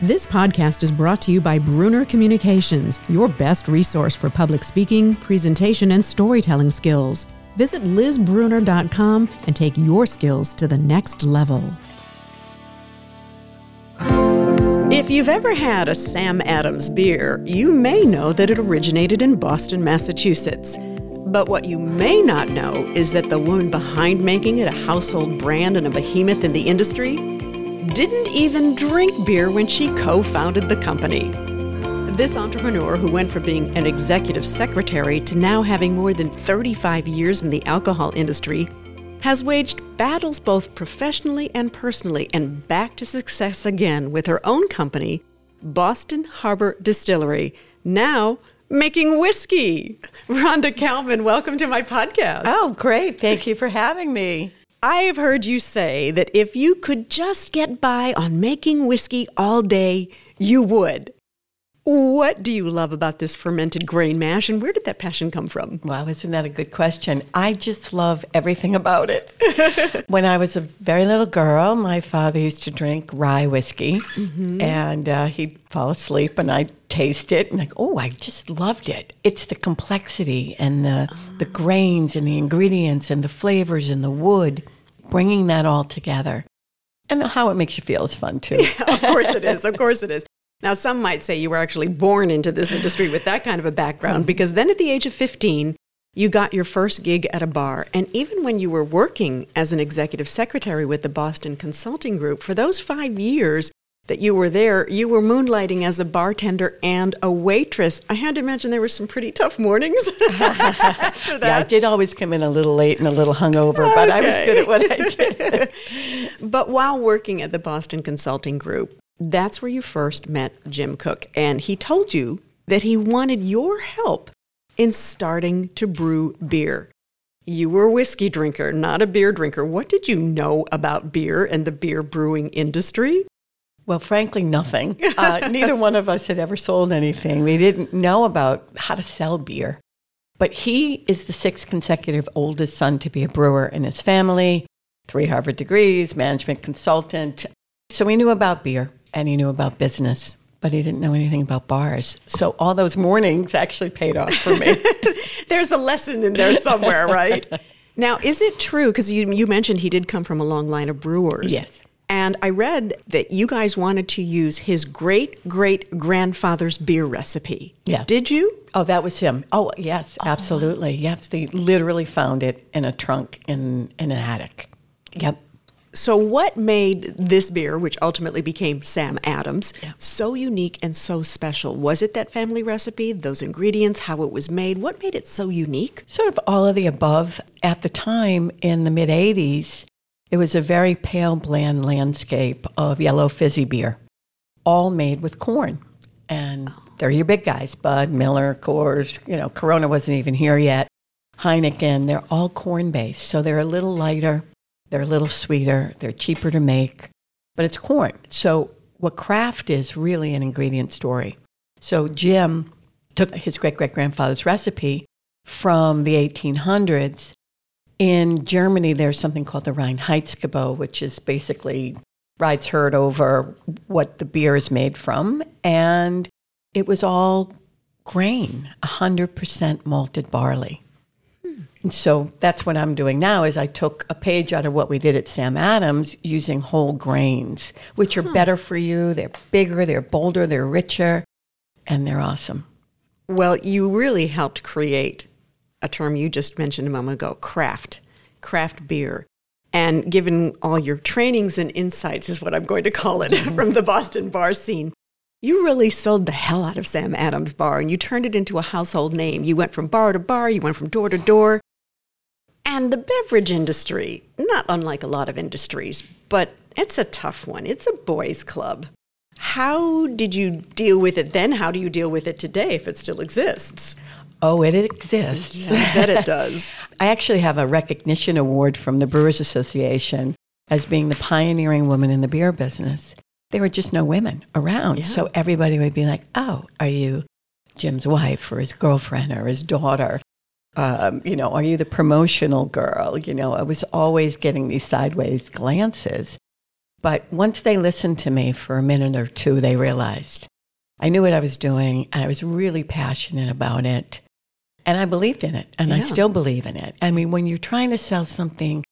This podcast is brought to you by Bruner Communications, your best resource for public speaking, presentation, and storytelling skills. Visit lizbruner.com and take your skills to the next level. If you've ever had a Sam Adams beer, you may know that it originated in Boston, Massachusetts. But what you may not know is that the woman behind making it a household brand and a behemoth in the industry didn't even drink beer when she co founded the company. This entrepreneur, who went from being an executive secretary to now having more than 35 years in the alcohol industry, has waged battles both professionally and personally and back to success again with her own company, Boston Harbor Distillery, now making whiskey. Rhonda Kallman, welcome to my podcast. Oh, great. Thank you for having me. I've heard you say that if you could just get by on making whiskey all day, you would. What do you love about this fermented grain mash, and where did that passion come from? Wow, isn't that a good question? I just love everything about it. when I was a very little girl, my father used to drink rye whiskey, mm-hmm. and uh, he'd fall asleep, and I'd taste it, and like, oh, I just loved it. It's the complexity and the oh. the grains and the ingredients and the flavors and the wood, bringing that all together. And how it makes you feel is fun too. Yeah, of course it is. Of course it is. Now, some might say you were actually born into this industry with that kind of a background mm-hmm. because then at the age of 15, you got your first gig at a bar. And even when you were working as an executive secretary with the Boston Consulting Group, for those five years that you were there, you were moonlighting as a bartender and a waitress. I had to imagine there were some pretty tough mornings. yeah, I did always come in a little late and a little hungover, okay. but I was good at what I did. but while working at the Boston Consulting Group, that's where you first met Jim Koch, And he told you that he wanted your help in starting to brew beer. You were a whiskey drinker, not a beer drinker. What did you know about beer and the beer brewing industry? Well, frankly, nothing. Uh, neither one of us had ever sold anything. We didn't know about how to sell beer. But he is the sixth consecutive oldest son to be a brewer in his family, three Harvard degrees, management consultant. So we knew about beer and he knew about business, but he didn't know anything about bars. So all those mornings actually paid off for me. There's a lesson in there somewhere, right? now, is it true? Because you, you mentioned he did come from a long line of brewers. Yes. And I read that you guys wanted to use his great great grandfather's beer recipe. Yeah. Did you? Oh, that was him. Oh, yes, oh. absolutely. Oh. Yes, they literally found it in a trunk in, in an attic. Yep. So, what made this beer, which ultimately became Sam Adams, yeah. so unique and so special? Was it that family recipe, those ingredients, how it was made? What made it so unique? Sort of all of the above. At the time in the mid 80s, it was a very pale, bland landscape of yellow fizzy beer, all made with corn. And they're your big guys Bud, Miller, Coors, you know, Corona wasn't even here yet. Heineken, they're all corn based. So they're a little lighter they're a little sweeter, they're cheaper to make, but it's corn. So, what craft is really an ingredient story. So, Jim took his great great grandfather's recipe from the 1800s. In Germany, there's something called the Reinheitsgebot, which is basically rides herd over what the beer is made from. And it was all grain, 100% malted barley. And so that's what I'm doing now is I took a page out of what we did at Sam Adams using whole grains, which are huh. better for you. They're bigger, they're bolder, they're richer, and they're awesome. Well, you really helped create a term you just mentioned a moment ago, craft, craft beer. And given all your trainings and insights is what I'm going to call it mm-hmm. from the Boston bar scene, you really sold the hell out of Sam Adams Bar and you turned it into a household name. You went from bar to bar, you went from door to door. And the beverage industry, not unlike a lot of industries, but it's a tough one. It's a boys' club. How did you deal with it then? How do you deal with it today if it still exists? Oh, it exists. Yeah, I bet it does. I actually have a recognition award from the Brewers Association as being the pioneering woman in the beer business. There were just no women around. Yeah. So everybody would be like, oh, are you Jim's wife or his girlfriend or his daughter? um, you know, are you the promotional girl? You know, I was always getting these sideways glances. But once they listened to me for a minute or two, they realized I knew what I was doing and I was really passionate about it. And I believed in it and I still believe in it. I mean, when you're trying to sell something,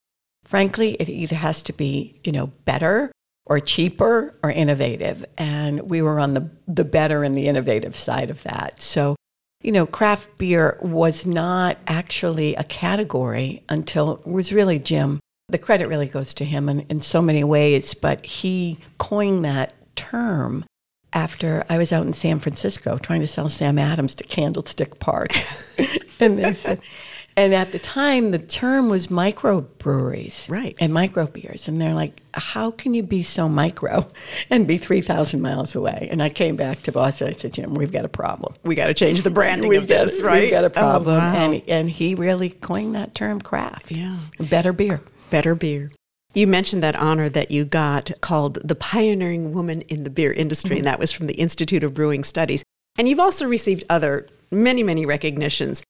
frankly, it either has to be, you know, better or cheaper or innovative. And we were on the, the better and the innovative side of that. So, you know, craft beer was not actually a category until it was really Jim. The credit really goes to him in, in so many ways, but he coined that term after I was out in San Francisco trying to sell Sam Adams to Candlestick Park. and they said, and at the time, the term was microbreweries Right. and microbeers. And they're like, how can you be so micro and be 3,000 miles away? And I came back to Boston. I said, Jim, we've got a problem. We got to change the branding We've of got, this, right? We've got a Oh, problem. wow. and, and he really coined that term craft. Yeah. Better beer. Better beer. You mentioned that honor that you got called the pioneering woman in the beer industry, and that was from the Institute of Brewing Studies. And you've also received other many, many recognitions.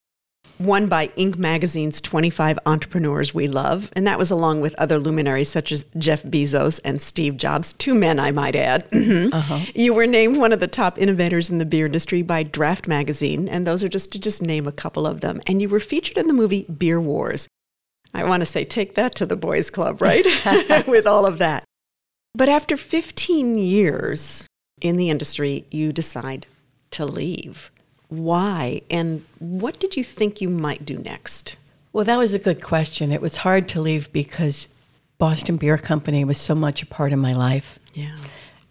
One by Inc. magazine's 25 Entrepreneurs We Love, and that was along with other luminaries such as Jeff Bezos and Steve Jobs, two men, I might add. Mhm. You were named one of the top innovators in the beer industry by Draft Magazine, and those are just to just name a couple of them. And you were featured in the movie Beer Wars. I want to say, take that to the boys' club, right? With all of that. But after 15 years in the industry, you decide to leave. Why? And what did you think you might do next? Well, that was a good question. It was hard to leave because Boston Beer Company was so much a part of my life. Yeah.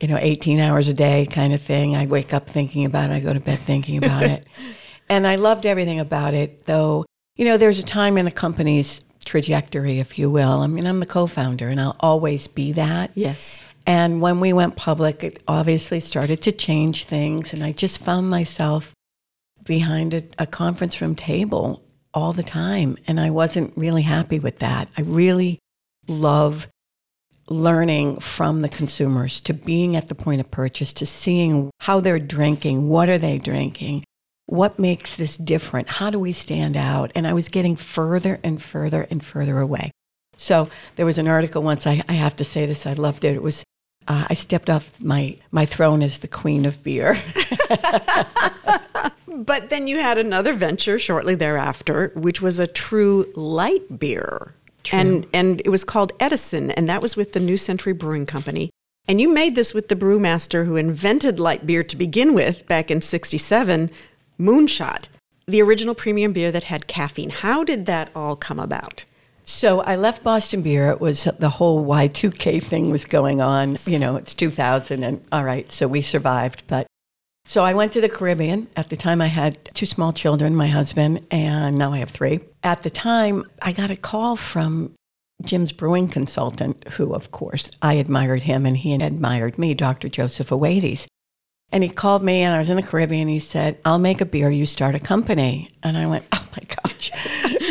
You know, 18 hours a day kind of thing. I wake up thinking about it, I go to bed thinking about it. And I loved everything about it, though, you know, there's a time in the company's trajectory, if you will. I mean, I'm the co founder and I'll always be that. Yes. And when we went public, it obviously started to change things. And I just found myself behind a, a conference room table all the time. And I wasn't really happy with that. I really love learning from the consumers to being at the point of purchase, to seeing how they're drinking, what are they drinking, what makes this different, how do we stand out? And I was getting further and further and further away. So there was an article once, I, I have to say this, I loved it. It was, uh, I stepped off my, my throne as the queen of beer. But then you had another venture shortly thereafter, which was a true light beer. And and it was called Edison, and that was with the New Century Brewing Company. And you made this with the brewmaster who invented light beer to begin with back in 67, Moonshot, the original premium beer that had caffeine. How did that all come about? So I left Boston Beer. It was the whole Y2K thing was going on. You know, it's 2000, and all right, so we survived. But so I went to the Caribbean. At the time, I had two small children, my husband, and now I have three. At the time, I got a call from Jim's brewing consultant, who, of course, I admired him and he admired me, Dr. Joseph Owades. And he called me, and I was in the Caribbean. He said, I'll make a beer, you start a company. And I went, Oh my gosh,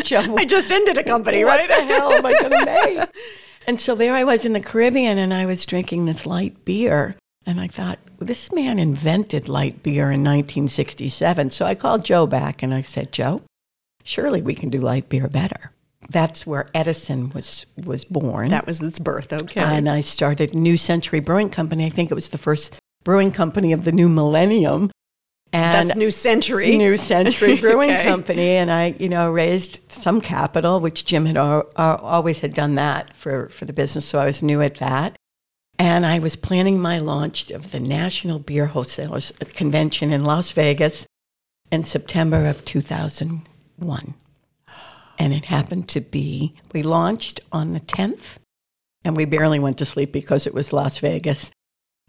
Joe, I just ended a company, what right? the hell am I going to make? And so there I was in the Caribbean and I was drinking this light beer. And I thought, this man invented light beer in 1967. So I called Joe back and I said, Joe, surely we can do light beer better. That's where Edison was, was born. That was its birth, okay. And I started New Century Brewing Company. I think it was the first brewing company of the new millennium. And That's New Century. New Century Brewing Okay. Company, and I, you know, raised some capital, which Jim had al- uh, always had done that for for the business, so I was new at that. And I was planning my launch of the National Beer Wholesalers Convention in Las Vegas in September of 2001. And it happened to be, we launched on the 10th, and we barely went to sleep because it was Las Vegas.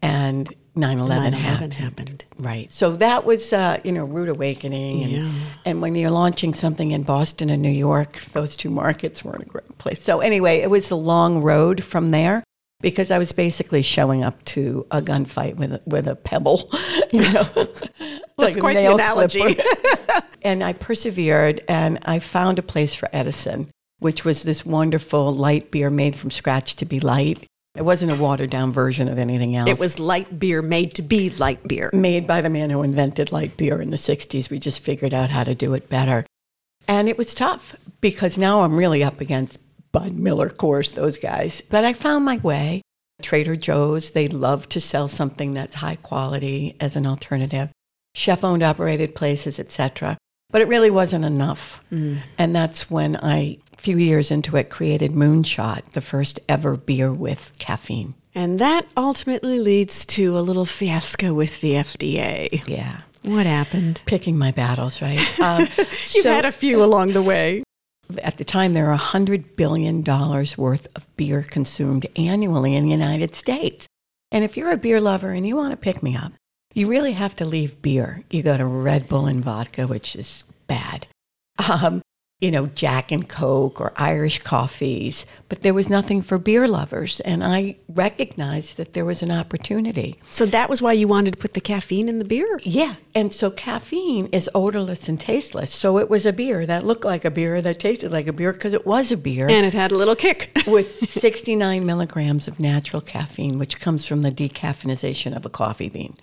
And 9 11 9/11 happened. happened. Right. So that was, uh, you know, rude awakening. And, Yeah. and when you're launching something in Boston and New York, those two markets weren't a great place. So anyway, it was a long road from there because I was basically showing up to a gunfight with a, with a pebble, you know. That's like quite the analogy. and I persevered and I found a place for Edison, which was this wonderful light beer made from scratch to be light. It wasn't a watered down version of anything else It was light beer made to be light beer. made by the man who invented light beer in the 60s. We just figured out how to do it better. And it was tough because now I'm really up against Bud Miller, Coors, those guys. But I found my way. Trader Joe's, they love to sell something that's high quality as an alternative. Chef owned operated places, etc. But it really wasn't enough. Mm. And that's when I, few years into it, created Moonshot, the first ever beer with caffeine. And that ultimately leads to a little fiasco with the FDA. Yeah. What happened? Picking my battles, right? Um, You've had a few along the way. at the time, there were $100 billion worth of beer consumed annually in the United States. And if you're a beer lover and you want to pick me up, you really have to leave beer. You go to Red Bull and vodka, which is bad. Um, you know, Jack and Coke or Irish coffees, but there was nothing for beer lovers. And I recognized that there was an opportunity. So that was why you wanted to put the caffeine in the beer? Yeah. And so caffeine is odorless and tasteless. So it was a beer that looked like a beer, that tasted like a beer because it was a beer. And it had a little kick. with 69 milligrams of natural caffeine, which comes from the decaffeinization of a coffee bean.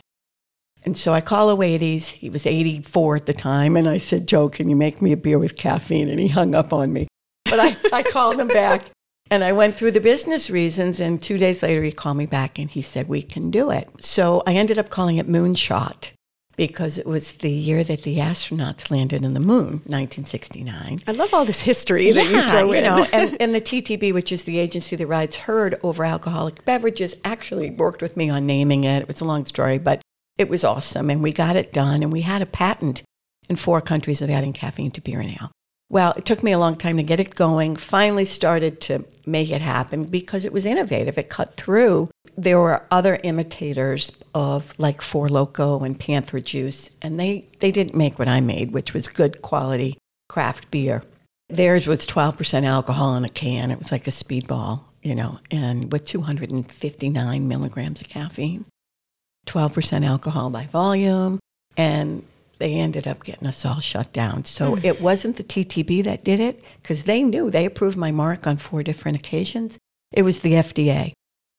And so I call Owades. He was 84 at the time. And I said, Joe, can you make me a beer with caffeine? And he hung up on me. But I, I called him back and I went through the business reasons. And two days later, he called me back and he said, We can do it. So I ended up calling it Moonshot because it was the year that the astronauts landed on the moon, 1969. I love all this history that you throw in. You know, and, and the TTB, which is the agency that rides herd over alcoholic beverages, actually worked with me on naming it. It was a long story, but it was awesome. And we got it done. And we had a patent in four countries of adding caffeine to beer now. Well, it took me a long time to get it going. Finally, started to make it happen because it was innovative. It cut through. There were other imitators of like Four Loco and Panther Juice, and they, they didn't make what I made, which was good quality craft beer. Theirs was 12% alcohol in a can. It was like a speedball, you know, and with 259 milligrams of caffeine, 12% alcohol by volume, and they ended up getting us all shut down. So mm. it wasn't the TTB that did it because they knew they approved my mark on four different occasions. It was the FDA,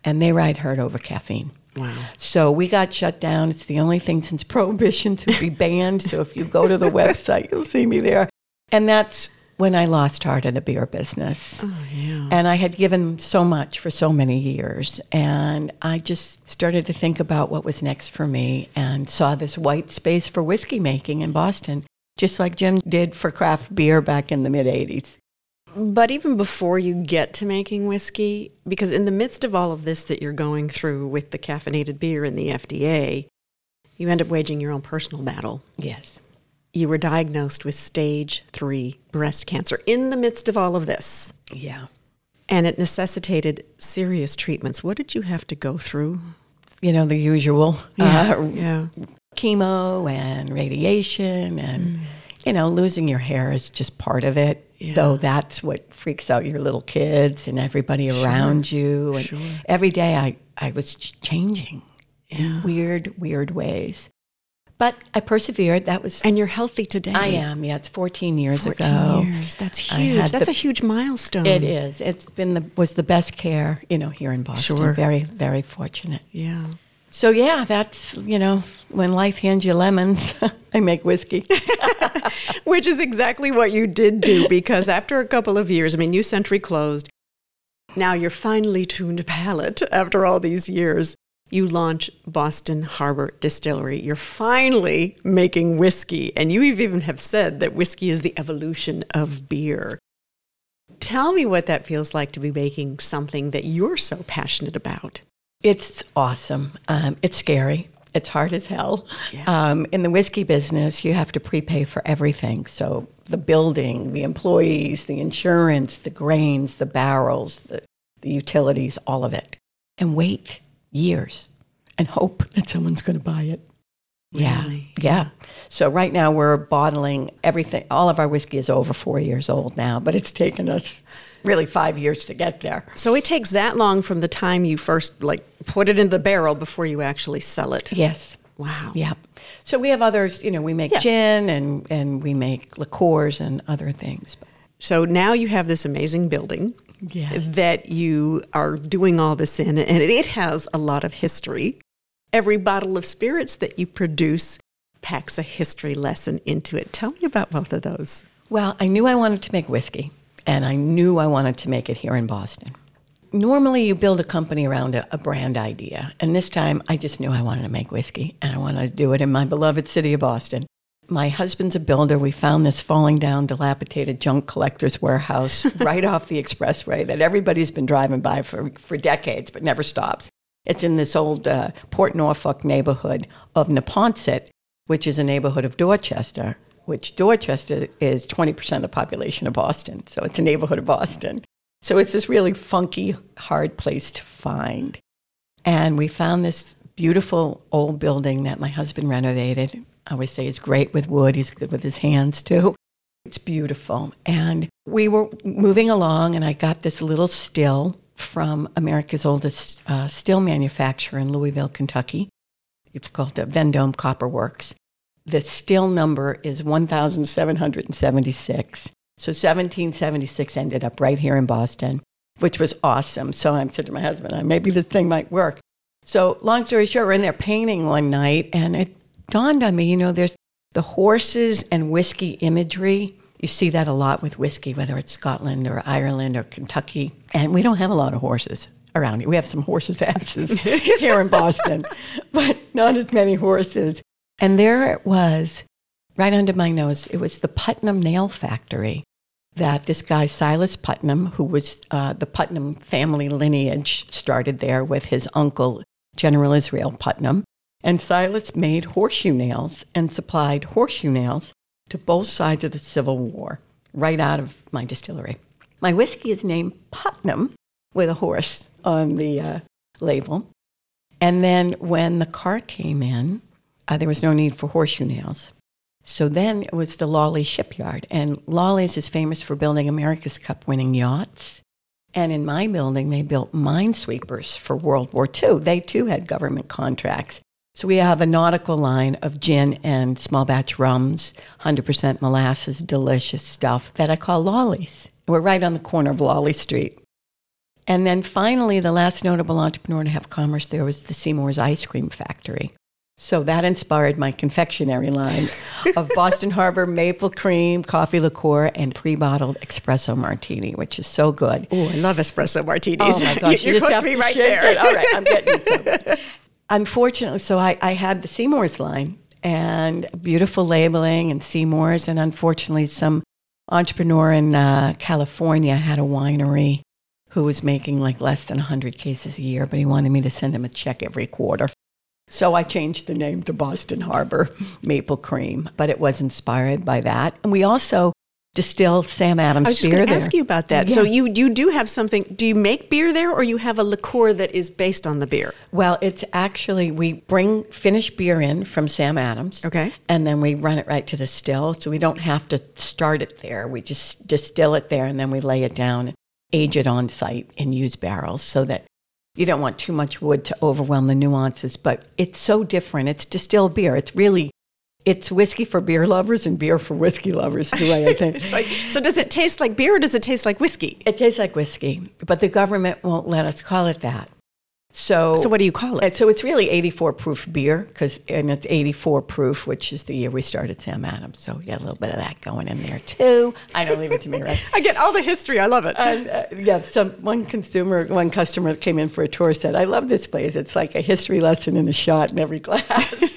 and they ride herd over caffeine. Wow. So we got shut down. It's the only thing since prohibition to be banned. so if you go to the website, you'll see me there. And that's when I lost heart in the beer business. Oh, yeah. And I had given so much for so many years. And I just started to think about what was next for me and saw this white space for whiskey making in Boston, just like Jim did for craft beer back in the mid 80s. But even before you get to making whiskey, because in the midst of all of this that you're going through with the caffeinated beer and the FDA, you end up waging your own personal battle. Yes. You were diagnosed with stage three breast cancer in the midst of all of this, Yeah. and it necessitated serious treatments. What did you have to go through? You know, the usual uh, yeah. chemo and radiation and you know losing your hair is just part of it Yeah. though that's what freaks out your little kids and everybody around you and Sure. every day i i was changing Yeah. in weird weird ways but i persevered that was And you're healthy today. i am yeah it's 14 years 14 ago years. That's huge. That's the- a huge milestone. it is it's been the was the best care you know here in boston Sure. very very fortunate Yeah. so yeah that's you know when life hands you lemons i make whiskey Which is exactly what you did do because after a couple of years, I mean, you Century closed. Now you're finely tuned palate, after all these years, you launch Boston Harbor Distillery. You're finally making whiskey, and you even have said that whiskey is the evolution of beer. Tell me what that feels like to be making something that you're so passionate about. It's awesome. Um, it's scary. It's hard as hell. Yeah. Um, in the whiskey business, you have to prepay for everything. So the building, the employees, the insurance, the grains, the barrels, the, the utilities, all of it. And wait years and hope that someone's going to buy it. Yeah. Really? Yeah. So right now we're bottling everything. All of our whiskey is over four years old now, but it's taken us really five years to get there. So it takes that long from the time you first like put it in the barrel before you actually sell it. Yes. Wow. Yeah. So we have others, you know, we make Yeah. gin and, and we make liqueurs and other things. So now you have this amazing building Yes. that you are doing all this in, and it has a lot of history. Every bottle of spirits that you produce packs a history lesson into it. Tell me about both of those. Well, I knew I wanted to make whiskey and I knew I wanted to make it here in Boston. normally you build a company around a, a, brand idea. And this time I just knew I wanted to make whiskey and I wanted to do it in my beloved city of Boston. My husband's a builder. We found this falling down, dilapidated junk collector's warehouse right off the expressway that everybody's been driving by for, for decades but never stops. It's in this old uh, Port Norfolk neighborhood of Neponset, which is a neighborhood of Dorchester, which Dorchester is 20% of the population of Boston. So it's a neighborhood of Boston. So it's this really funky, hard place to find. And we found this beautiful old building that my husband renovated. I always say he's great with wood, he's good with his hands too. It's beautiful. And we were moving along, and I got this little still from America's oldest uh, still manufacturer in Louisville, Kentucky. It's called the Vendome Copper Works. The still number is 1,776. So 1776 ended up right here in Boston, which was awesome. So I said to my husband, maybe this thing might work. So long story short, we're in there painting one night, and it dawned on me, you know, there's the horses and whiskey imagery. You see that a lot with whiskey, whether it's Scotland or Ireland or Kentucky. And we don't have a lot of horses around here. We have some horses' asses here in Boston, but not as many horses. And there it was, right under my nose. It was the Putnam Nail Factory that this guy, Silas Putnam, who was uh, the Putnam family lineage, started there with his uncle, General Israel Putnam. And Silas made horseshoe nails and supplied horseshoe nails to both sides of the Civil War, right out of my distillery. My whiskey is named Putnam with a horse on the uh, label. And then when the car came in, uh, there was no need for horseshoe nails. So then it was the Lawley shipyard. And Lawley's is famous for building America's Cup winning yachts. And in my building, they built minesweepers for World War II. They too had government contracts. So we have a nautical line of gin and small batch rums, 100% molasses, delicious stuff that I call Lawley's. We're right on the corner of Lawley Street. And then finally, the last notable entrepreneur to have commerce there was the Seymour's Ice Cream Factory. So that inspired my confectionery line of Boston Harbor maple cream, coffee liqueur, and pre-bottled espresso martini, which is so good. Oh, I love espresso martinis. Oh my gosh, you, you, just have to right there. It. All right, I'm getting you some. Unfortunately, so I, I had the Seymour's line and beautiful labeling and Seymour's, and unfortunately, some entrepreneur in uh, California had a winery who was making like less than 100 cases a year, but he wanted me to send him a check every quarter. So I changed the name to Boston Harbor Maple Cream, but it was inspired by that. And we also distill Sam Adams beer. I was just going to ask you about that. Yeah. So you you do have something. Do you make beer there, or you have a liqueur that is based on the beer? Well, it's actually we bring finished beer in from Sam Adams. Okay, and then we run it right to the still, so we don't have to start it there. We just distill it there, and then we lay it down, age it on site and use barrels, so that you don't want too much wood to overwhelm the nuances, but it's so different. It's distilled beer. It's really it's whiskey for beer lovers and beer for whiskey lovers, the way I think. like, so does it taste like beer or does it taste like whiskey? It tastes like whiskey, but the government won't let us call it that. So, so what do you call it? So it's really 84 proof beer because, and it's 84 proof, which is the year we started Sam Adams. So we got a little bit of that going in there too. I don't leave it to me, right? I get all the history. I love it. And, uh, yeah, some one consumer, one customer came in for a tour said, "I love this place. It's like a history lesson in a shot in every glass."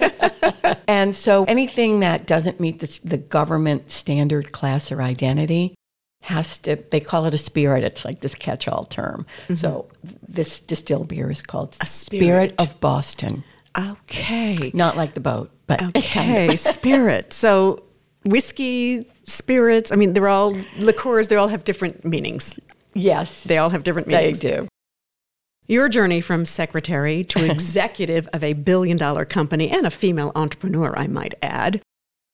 And so anything that doesn't meet the, the government standard class or identity has to they call it a spirit. It's like this catch-all term. Mm-hmm. so this distilled beer is called a spirit. spirit. of boston. Okay. Not like the boat but okay. kind of. spirit. So whiskey spirits i mean they're all liqueurs they all have different meanings. Yes. They all have different meanings. they do your journey from secretary to executive of a billion dollar company and a female entrepreneur i might add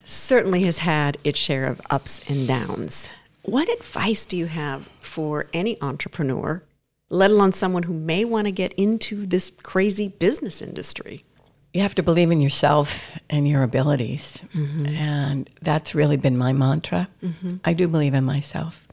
certainly has had its share of ups and downs what advice do you have for any entrepreneur, let alone someone who may want to get into this crazy business industry? You have to believe in yourself and your abilities. Mm-hmm. And that's really been my mantra. Mm-hmm. I do believe in myself.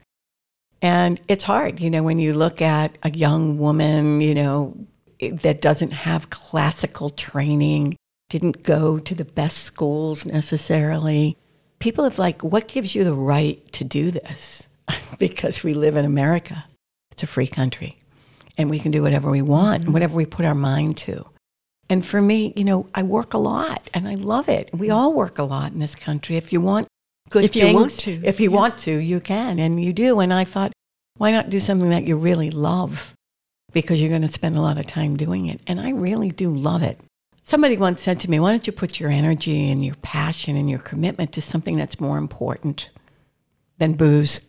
And it's hard, you know, when you look at a young woman, you know, that doesn't have classical training, didn't go to the best schools necessarily, people have like, what gives you the right to do this? because we live in America. It's a free country. and we can do whatever we want, mm-hmm. whatever we put our mind to. And for me, you know, I work a lot and I love it. We all work a lot in this country. If you want good if things, you want to, if you yeah. want to, you can, and you do. And I thought, why not do something that you really love? Because you're going to spend a lot of time doing it. And I really do love it. Somebody once said to me, why don't you put your energy and your passion and your commitment to something that's more important than booze?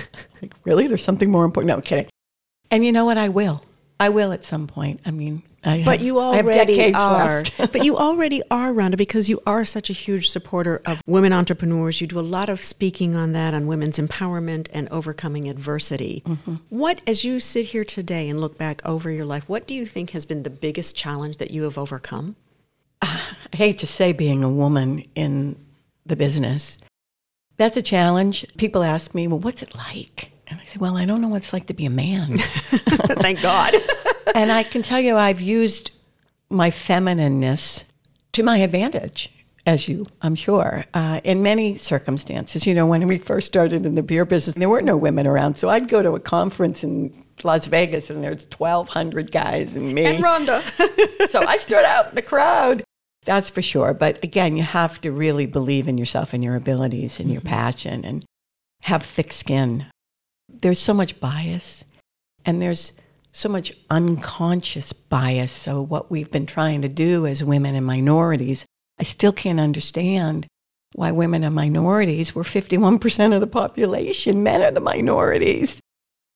like, really? There's something more important? No, kidding. And you know what? I will. I will at some point. I mean, I but have, you already are. but you already are, Rhonda, because you are such a huge supporter of women entrepreneurs. You do a lot of speaking on that, on women's empowerment and overcoming adversity. Mm-hmm. What, as you sit here today and look back over your life, what do you think has been the biggest challenge that you have overcome? Uh, I hate to say, being a woman in the business, that's a challenge. People ask me, "Well, what's it like?" And I say, Well, I don't know what it's like to be a man. Thank God. and I can tell you, I've used my feminineness to my advantage, as you, I'm sure, uh, in many circumstances. You know, when we first started in the beer business, there were no women around. So I'd go to a conference in Las Vegas and there's 1,200 guys and me. And Rhonda. so I stood out in the crowd. That's for sure. But again, you have to really believe in yourself and your abilities and mm-hmm. your passion and have thick skin there's so much bias and there's so much unconscious bias. So, what we've been trying to do as women and minorities, I still can't understand why women and minorities were 51% of the population. Men are the minorities.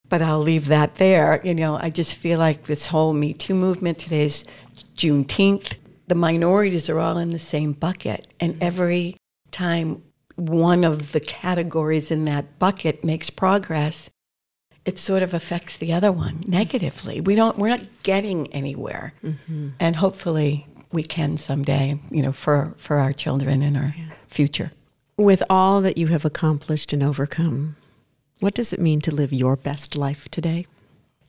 But I'll leave that there. You know, I just feel like this whole Me Too movement, today's Juneteenth, the minorities are all in the same bucket. And every time one of the categories in that bucket makes progress, it sort of affects the other one negatively. We don't we're not getting anywhere. Mm-hmm. And hopefully we can someday, you know, for for our children and our yeah. future. With all that you have accomplished and overcome, what does it mean to live your best life today?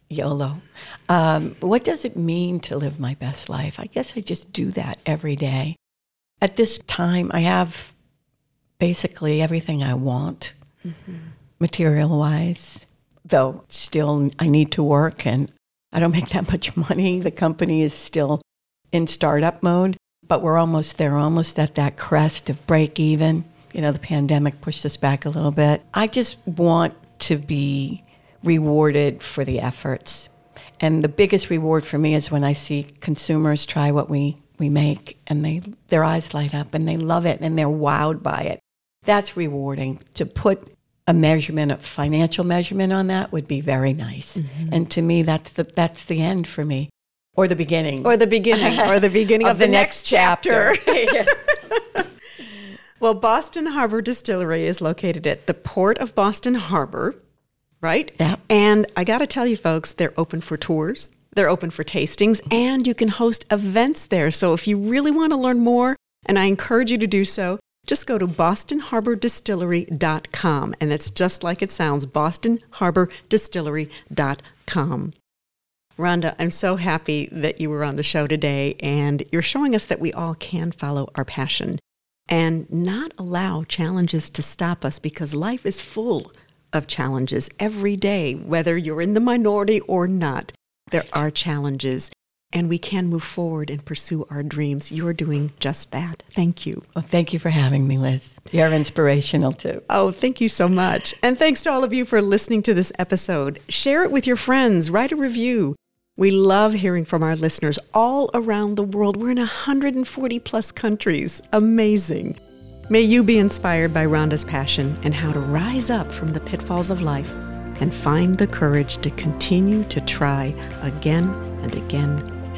YOLO. Um, what does it mean to live my best life? I guess I just do that every day. At this time, I have basically everything I want, mm-hmm. material wise, though still I need to work and I don't make that much money. The company is still in startup mode, but we're almost there, almost at that crest of break even. You know, the pandemic pushed us back a little bit. I just want to be rewarded for the efforts. And the biggest reward for me is when I see consumers try what we, we make and they their eyes light up and they love it and they're wowed by it that's rewarding. To put a measurement, a financial measurement on that would be very nice. Mm-hmm. And to me, that's the, that's the end for me. Or the beginning. Or the beginning. or the beginning of, of the, the, next, next chapter. well, Boston Harbor Distillery is located at the Port of Boston Harbor, right? Yeah. And I got to tell you, folks, they're open for tours. They're open for tastings, and you can host events there. So if you really want to learn more, and I encourage you to do so, just go to bostonharbordistillery.com, and it's just like it sounds bostonharbordistillery.com. Rhonda, I'm so happy that you were on the show today, and you're showing us that we all can follow our passion and not allow challenges to stop us because life is full of challenges every day, whether you're in the minority or not. There are challenges and we can move forward and pursue our dreams. You're doing just that. Thank you. Well, thank you for having me, Liz. You're inspirational too. Oh, thank you so much. And thanks to all of you for listening to this episode. Share it with your friends, write a review. We love hearing from our listeners all around the world. We're in 140 plus countries. Amazing. May you be inspired by Rhonda's passion and how to rise up from the pitfalls of life and find the courage to continue to try again and again